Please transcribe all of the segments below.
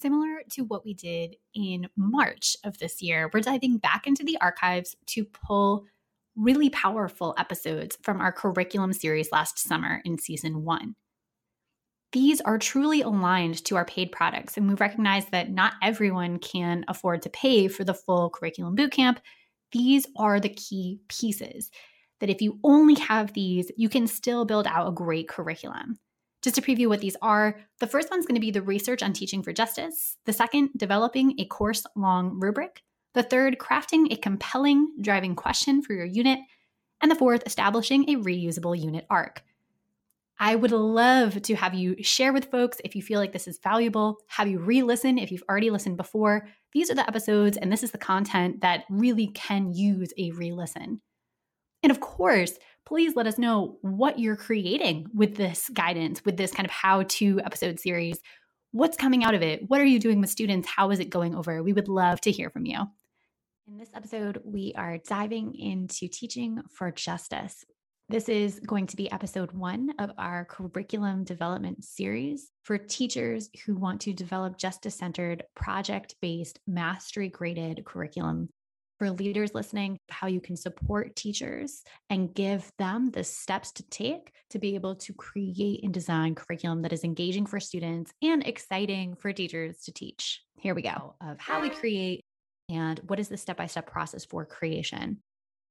similar to what we did in March of this year, we're diving back into the archives to pull really powerful episodes from our curriculum series last summer in season one. These are truly aligned to our paid products, and we recognize that not everyone can afford to pay for the full curriculum bootcamp. These are the key pieces that if you only have these, you can still build out a great curriculum. Just to preview what these are, the first one's going to be the research on teaching for justice. The second, developing a course long rubric. The third, crafting a compelling driving question for your unit. And the fourth, establishing a reusable unit arc. I would love to have you share with folks if you feel like this is valuable, have you re listen if you've already listened before. These are the episodes, and this is the content that really can use a re listen. And of course, please let us know what you're creating with this guidance, with this kind of how to episode series. What's coming out of it? What are you doing with students? How is it going over? We would love to hear from you. In this episode, we are diving into teaching for justice. This is going to be episode one of our curriculum development series for teachers who want to develop justice centered, project based, mastery graded curriculum for leaders listening, how you can support teachers and give them the steps to take to be able to create and design curriculum that is engaging for students and exciting for teachers to teach. Here we go of how we create and what is the step by step process for creation.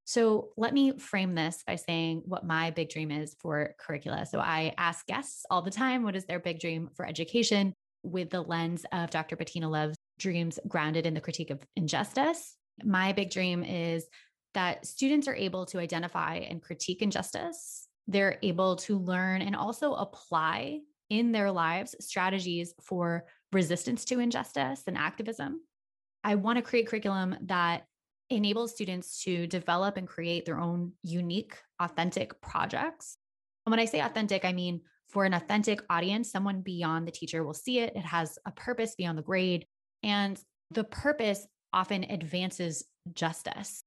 So let me frame this by saying what my big dream is for curricula. So I ask guests all the time, what is their big dream for education with the lens of Dr. Bettina Love's dreams grounded in the critique of injustice my big dream is that students are able to identify and critique injustice. They're able to learn and also apply in their lives strategies for resistance to injustice and activism. I want to create curriculum that enables students to develop and create their own unique, authentic projects. And when I say authentic, I mean for an authentic audience, someone beyond the teacher will see it. It has a purpose beyond the grade. And the purpose often advances justice.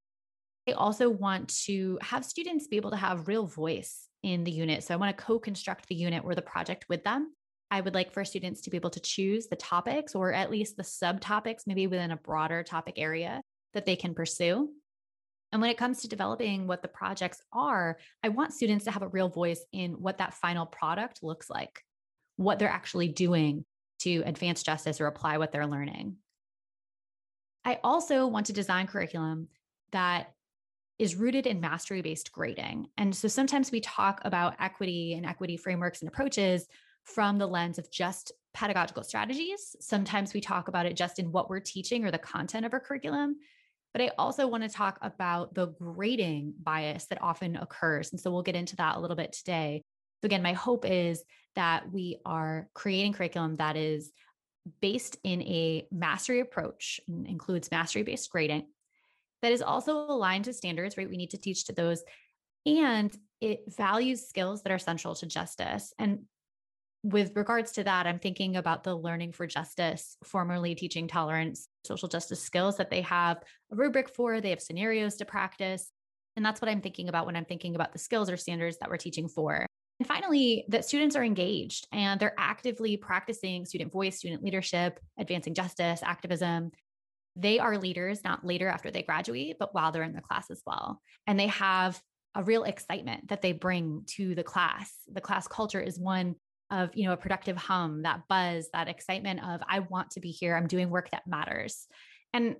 I also want to have students be able to have real voice in the unit. So I want to co construct the unit or the project with them. I would like for students to be able to choose the topics or at least the subtopics, maybe within a broader topic area that they can pursue. And when it comes to developing what the projects are, I want students to have a real voice in what that final product looks like, what they're actually doing to advance justice or apply what they're learning. I also want to design curriculum that is rooted in mastery based grading. And so sometimes we talk about equity and equity frameworks and approaches from the lens of just pedagogical strategies. Sometimes we talk about it just in what we're teaching or the content of our curriculum. But I also want to talk about the grading bias that often occurs. And so we'll get into that a little bit today. So, again, my hope is that we are creating curriculum that is based in a mastery approach, includes mastery based grading, that is also aligned to standards, right? We need to teach to those. And it values skills that are central to justice. And with regards to that, I'm thinking about the Learning for Justice, formerly teaching tolerance, social justice skills that they have a rubric for, they have scenarios to practice. And that's what I'm thinking about when I'm thinking about the skills or standards that we're teaching for. And finally, that students are engaged and they're actively practicing student voice, student leadership, advancing justice, activism. They are leaders not later after they graduate, but while they're in the class as well. And they have a real excitement that they bring to the class. The class culture is one of, you know, a productive hum, that buzz, that excitement of I want to be here, I'm doing work that matters. And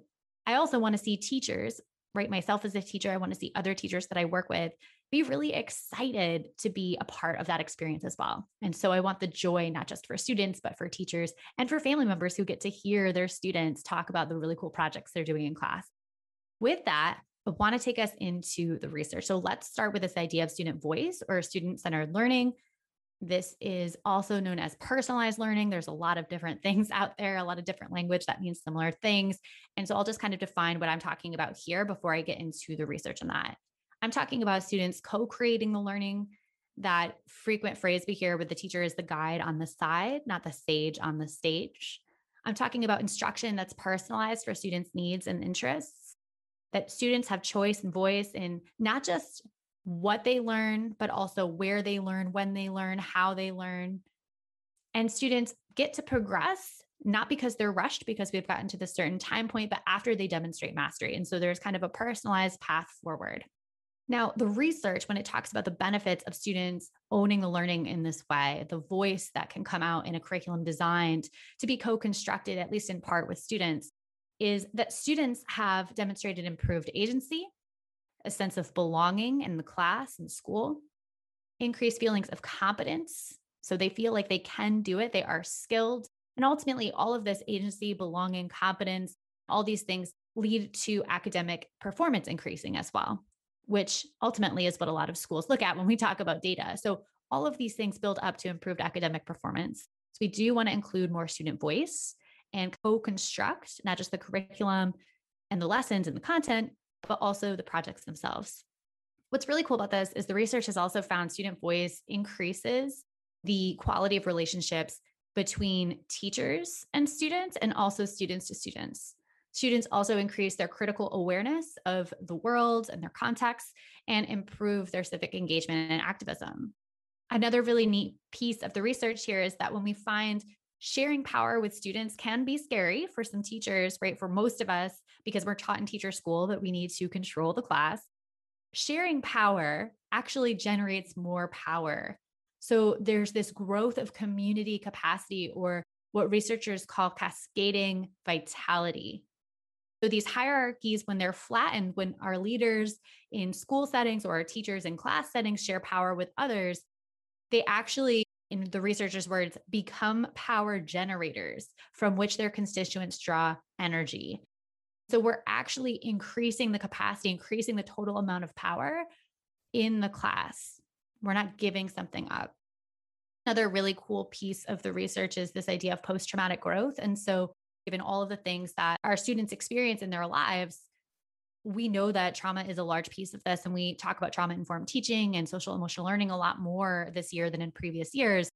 I also want to see teachers, right? Myself as a teacher, I want to see other teachers that I work with be really excited to be a part of that experience as well. And so I want the joy, not just for students, but for teachers and for family members who get to hear their students talk about the really cool projects they're doing in class. With that, I want to take us into the research. So let's start with this idea of student voice or student centered learning. This is also known as personalized learning. There's a lot of different things out there, a lot of different language that means similar things. And so I'll just kind of define what I'm talking about here before I get into the research on that. I'm talking about students co creating the learning. That frequent phrase we hear with the teacher is the guide on the side, not the sage on the stage. I'm talking about instruction that's personalized for students' needs and interests, that students have choice and voice in not just what they learn, but also where they learn, when they learn, how they learn. And students get to progress not because they're rushed because we've gotten to this certain time point, but after they demonstrate mastery. And so there's kind of a personalized path forward. Now, the research, when it talks about the benefits of students owning the learning in this way, the voice that can come out in a curriculum designed to be co constructed, at least in part with students, is that students have demonstrated improved agency, a sense of belonging in the class and school, increased feelings of competence. So they feel like they can do it, they are skilled. And ultimately, all of this agency, belonging, competence, all these things lead to academic performance increasing as well which ultimately is what a lot of schools look at when we talk about data. So, all of these things build up to improved academic performance. So, we do want to include more student voice and co construct not just the curriculum and the lessons and the content, but also the projects themselves. What's really cool about this is the research has also found student voice increases the quality of relationships between teachers and students and also students to students. Students also increase their critical awareness of the world and their context and improve their civic engagement and activism. Another really neat piece of the research here is that when we find sharing power with students can be scary for some teachers, right? For most of us, because we're taught in teacher school that we need to control the class. Sharing power actually generates more power. So there's this growth of community capacity, or what researchers call cascading vitality. So these hierarchies, when they're flattened, when our leaders in school settings or our teachers in class settings share power with others, they actually, in the researchers' words, become power generators from which their constituents draw energy. So we're actually increasing the capacity, increasing the total amount of power in the class. We're not giving something up. Another really cool piece of the research is this idea of post traumatic growth. And so given all of the things that our students experience in their lives, we know that trauma is a large piece of this. And we talk about trauma informed teaching and social emotional learning a lot more this year than in previous years.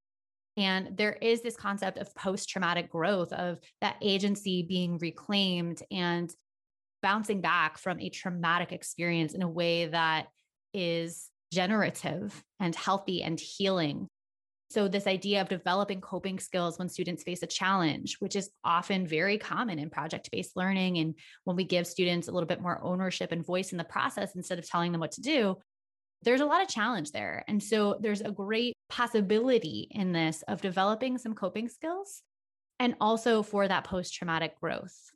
And there is this concept of post traumatic growth, of that agency being reclaimed and bouncing back from a traumatic experience in a way that is generative and healthy and healing so, this idea of developing coping skills when students face a challenge, which is often very common in project based learning. And when we give students a little bit more ownership and voice in the process instead of telling them what to do, there's a lot of challenge there. And so, there's a great possibility in this of developing some coping skills and also for that post traumatic growth.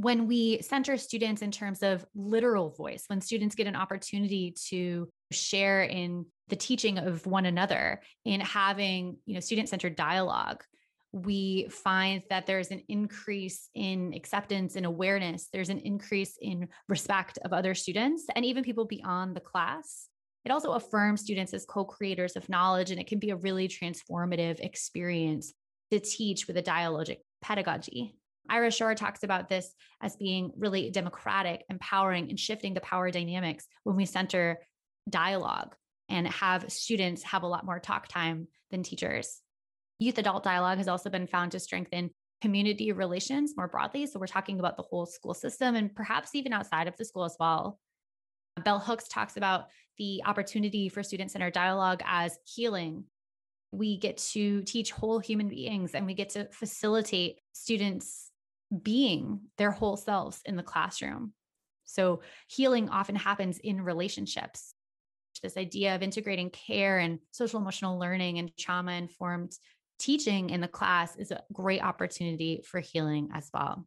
When we center students in terms of literal voice, when students get an opportunity to share in the teaching of one another in having you know student-centered dialogue we find that there's an increase in acceptance and awareness. There's an increase in respect of other students and even people beyond the class. It also affirms students as co-creators of knowledge and it can be a really transformative experience to teach with a dialogic pedagogy Ira Shor talks about this as being really democratic, empowering, and shifting the power dynamics when we center dialogue and have students have a lot more talk time than teachers. Youth adult dialogue has also been found to strengthen community relations more broadly. So we're talking about the whole school system and perhaps even outside of the school as well. Bell Hooks talks about the opportunity for student centered dialogue as healing. We get to teach whole human beings and we get to facilitate students being their whole selves in the classroom. So, healing often happens in relationships this idea of integrating care and social emotional learning and trauma informed teaching in the class is a great opportunity for healing as well.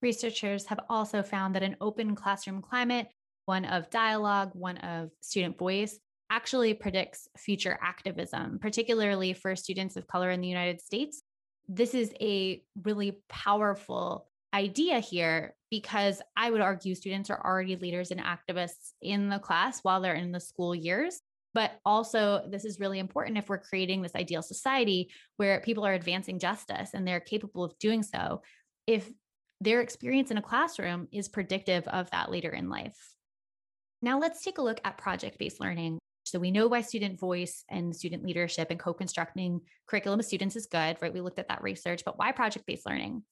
Researchers have also found that an open classroom climate, one of dialogue, one of student voice, actually predicts future activism, particularly for students of color in the United States. This is a really powerful idea here because I would argue students are already leaders and activists in the class while they're in the school years. But also, this is really important if we're creating this ideal society where people are advancing justice and they're capable of doing so. If their experience in a classroom is predictive of that later in life. Now, let's take a look at project based learning. So, we know why student voice and student leadership and co constructing curriculum of students is good, right? We looked at that research, but why project based learning?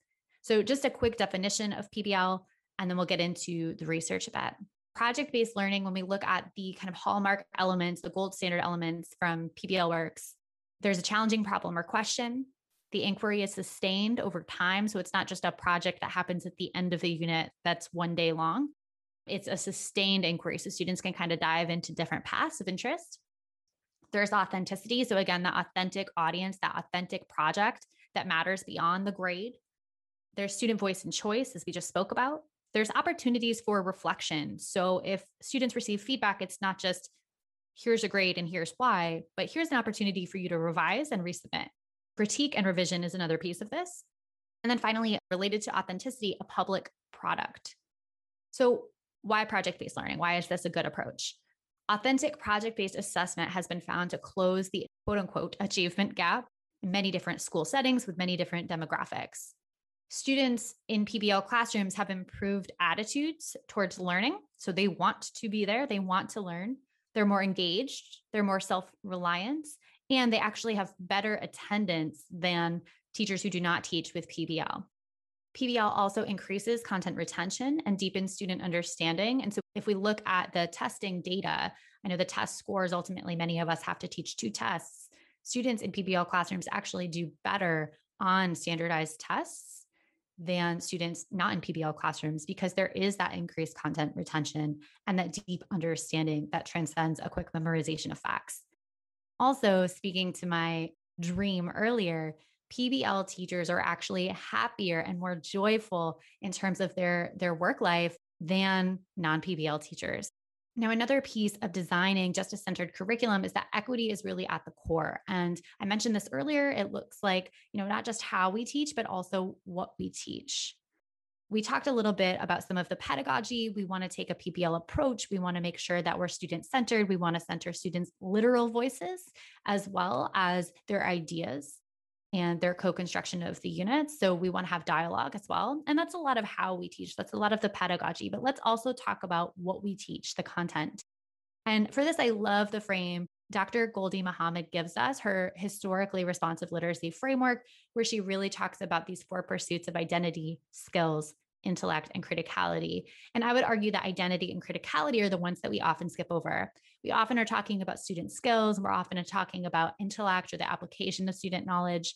So, just a quick definition of PBL, and then we'll get into the research a bit. Project based learning, when we look at the kind of hallmark elements, the gold standard elements from PBL works, there's a challenging problem or question, The inquiry is sustained over time. So it's not just a project that happens at the end of the unit that's one day long. It's a sustained inquiry. So students can kind of dive into different paths of interest. There's authenticity. So, again, the authentic audience, that authentic project that matters beyond the grade. There's student voice and choice, as we just spoke about. There's opportunities for reflection. So, if students receive feedback, it's not just here's a grade and here's why, but here's an opportunity for you to revise and resubmit. Critique and revision is another piece of this. And then finally, related to authenticity, a public product. So, why project based learning? Why is this a good approach? Authentic project based assessment has been found to close the quote unquote achievement gap in many different school settings with many different demographics. Students in PBL classrooms have improved attitudes towards learning. So they want to be there, they want to learn, they're more engaged, they're more self reliant, and they actually have better attendance than teachers who do not teach with PBL. PBL also increases content retention and deepens student understanding. And so, if we look at the testing data, I know the test scores ultimately, many of us have to teach to tests. Students in PBL classrooms actually do better on standardized tests than students not in PBL classrooms because there is that increased content retention and that deep understanding that transcends a quick memorization of facts. Also, speaking to my dream earlier, PBL teachers are actually happier and more joyful in terms of their, their work life than non PBL teachers. Now, another piece of designing justice centered curriculum is that equity is really at the core. And I mentioned this earlier. It looks like, you know, not just how we teach, but also what we teach. We talked a little bit about some of the pedagogy. We want to take a PBL approach. We want to make sure that we're student centered. We want to center students' literal voices as well as their ideas and their co-construction of the units. So we want to have dialogue as well. And that's a lot of how we teach. That's a lot of the pedagogy, but let's also talk about what we teach, the content. And for this, I love the frame Dr. Gholdy Muhammad gives us her historically responsive literacy framework, where she really talks about these four pursuits of identity, skills, intellect, and criticality. And I would argue that identity and criticality are the ones that we often skip over. We often are talking about student skills, we're often talking about intellect or the application of student knowledge,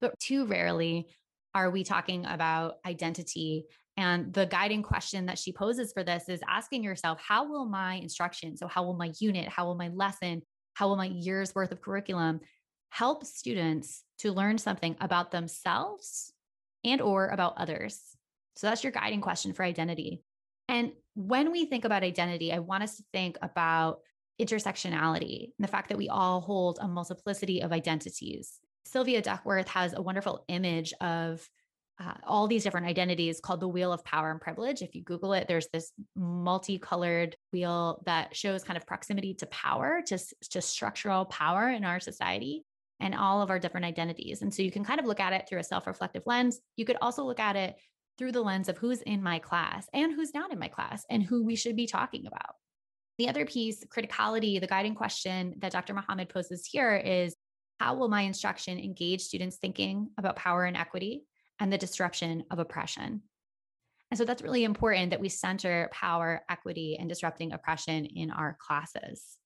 but too rarely are we talking about identity. And the guiding question that she poses for this is asking yourself, how will my instruction, so how will my unit, how will my lesson, how will my year's worth of curriculum help students to learn something about themselves and or about others? So that's your guiding question for identity. And when we think about identity, I want us to think about intersectionality and the fact that we all hold a multiplicity of identities. Sylvia Duckworth has a wonderful image of uh, all these different identities called the wheel of power and privilege. If you Google it, there's this multicolored wheel that shows kind of proximity to power, to, to structural power in our society and all of our different identities. And so you can kind of look at it through a self reflective lens. You could also look at it through the lens of who's in my class and who's not in my class and who we should be talking about. The other piece, criticality, the guiding question that Dr. Muhammad poses here is how will my instruction engage students thinking about power and equity and the disruption of oppression? And so that's really important that we center power, equity, and disrupting oppression in our classes.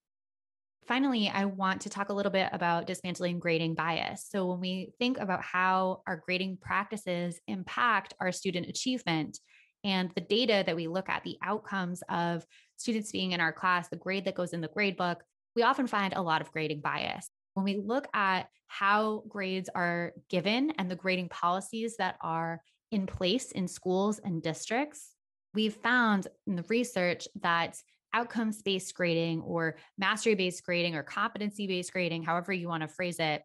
Finally, I want to talk a little bit about dismantling grading bias. So, when we think about how our grading practices impact our student achievement and the data that we look at, the outcomes of students being in our class, the grade that goes in the grade book, we often find a lot of grading bias. When we look at how grades are given and the grading policies that are in place in schools and districts, we've found in the research that outcomes based grading or mastery based grading or competency based grading, however you want to phrase it,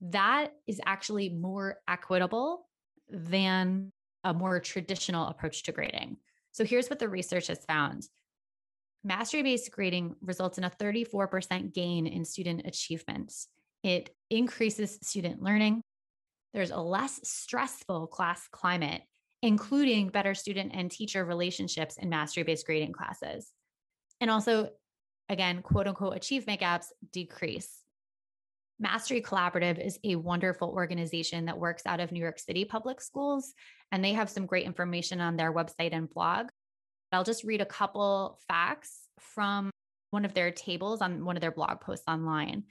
that is actually more equitable than a more traditional approach to grading. So here's what the research has found. Mastery based grading results in a 34% gain in student achievements. It increases student learning. There's a less stressful class climate, including better student and teacher relationships in mastery based grading classes. And also, again, quote unquote, achievement gaps decrease. Mastery Collaborative is a wonderful organization that works out of New York City public schools, and they have some great information on their website and blog. I'll just read a couple facts from one of their tables on one of their blog posts online.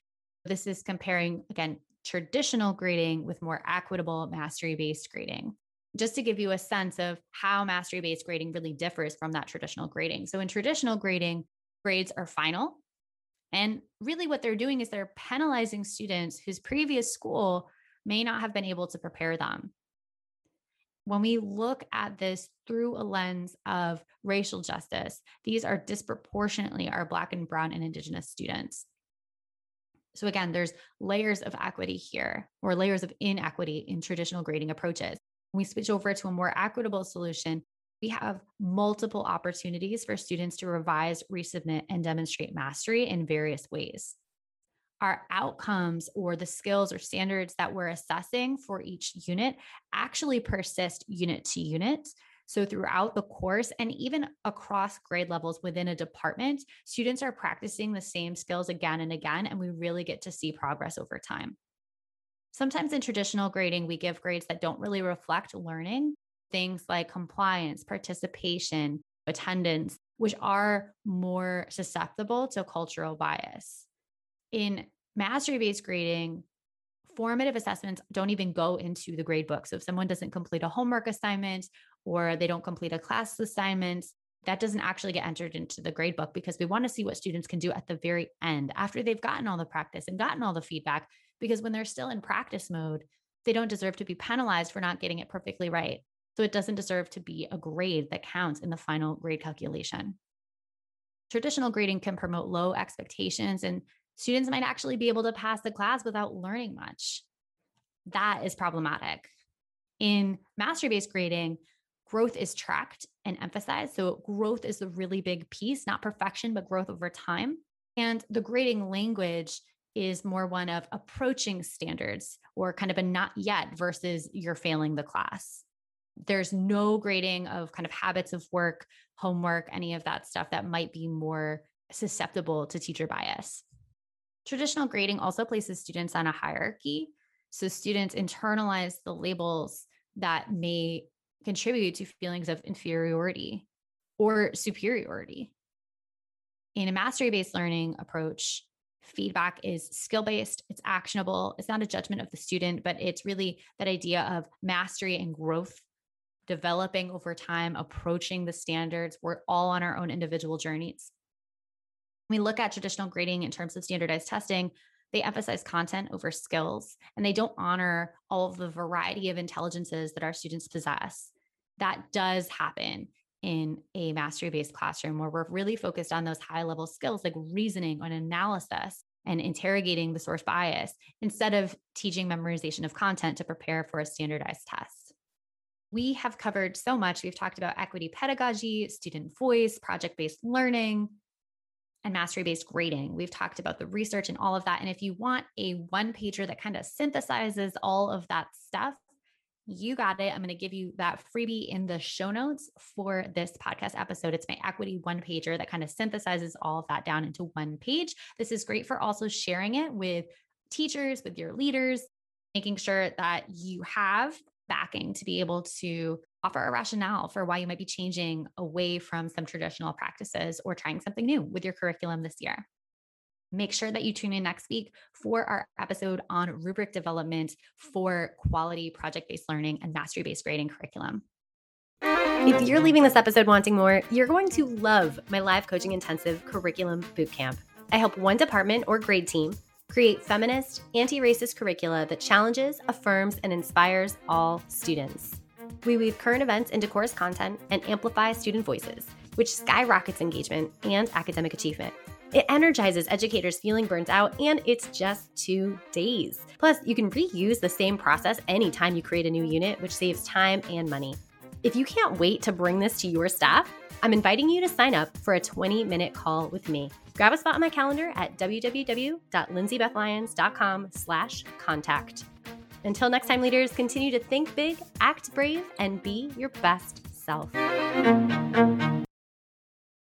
This is comparing, again, traditional grading with more equitable mastery based grading. Just to give you a sense of how mastery based grading really differs from that traditional grading. So, in traditional grading, grades are final. And really, what they're doing is they're penalizing students whose previous school may not have been able to prepare them. When we look at this through a lens of racial justice, these are disproportionately our Black and Brown and Indigenous students. So, again, there's layers of equity here or layers of inequity in traditional grading approaches. We switch over to a more equitable solution, we have multiple opportunities for students to revise, resubmit, and demonstrate mastery in various ways. Our outcomes or the skills or standards that we're assessing for each unit actually persist unit to unit. So, throughout the course and even across grade levels within a department, students are practicing the same skills again and again, and we really get to see progress over time. Sometimes in traditional grading, we give grades that don't really reflect learning, things like compliance, participation, attendance, which are more susceptible to cultural bias. In mastery based grading, formative assessments don't even go into the grade book. So if someone doesn't complete a homework assignment or they don't complete a class assignment, that doesn't actually get entered into the grade book because we want to see what students can do at the very end after they've gotten all the practice and gotten all the feedback. Because when they're still in practice mode, they don't deserve to be penalized for not getting it perfectly right. So it doesn't deserve to be a grade that counts in the final grade calculation. Traditional grading can promote low expectations, and students might actually be able to pass the class without learning much. That is problematic. In mastery based grading, growth is tracked and emphasized. So, growth is the really big piece, not perfection, but growth over time. And the grading language is more one of approaching standards or kind of a not yet versus you're failing the class there's no grading of kind of habits of work, homework, any of that stuff that might be more susceptible to teacher bias. Traditional grading also places students on a hierarchy. So students internalize the labels that may contribute to feelings of inferiority or superiority. In a mastery based learning approach, feedback is skill based, it's actionable, it's not a judgment of the student, but it's really that idea of mastery and growth developing over time, approaching the standards. We're all on our own individual journeys. we look at traditional grading in terms of standardized testing, they emphasize content over skills and they don't honor all of the variety of intelligences that our students possess. That does happen in a mastery based classroom where we're really focused on those high level skills like reasoning and analysis and interrogating the source bias instead of teaching memorization of content to prepare for a standardized test. We have covered so much. We've talked about equity pedagogy, student voice, project based learning, and mastery based grading. We've talked about the research and all of that. And if you want a one pager that kind of synthesizes all of that stuff, you got it. I'm going to give you that freebie in the show notes for this podcast episode. It's my equity one pager that kind of synthesizes all of that down into one page. This is great for also sharing it with teachers, with your leaders, making sure that you have backing to be able to offer a rationale for why you might be changing away from some traditional practices or trying something new with your curriculum this year. Make sure that you tune in next week for our episode on rubric development for quality project based learning and mastery based grading curriculum. If you're leaving this episode wanting more, you're going to love my live coaching intensive curriculum bootcamp. I help one department or grade team Create feminist, anti racist curricula that challenges, affirms, and inspires all students. We weave current events into course content and amplify student voices, which skyrockets engagement and academic achievement. It energizes educators feeling burnt out, and it's just two days. Plus, you can reuse the same process anytime you create a new unit, which saves time and money. If you can't wait to bring this to your staff, I'm inviting you to sign up for a 20 minute call with me. Grab a spot on my calendar at www.lindsaybethlyons.com slash contact. Until next time, leaders, continue to think big, act brave, and be your best self.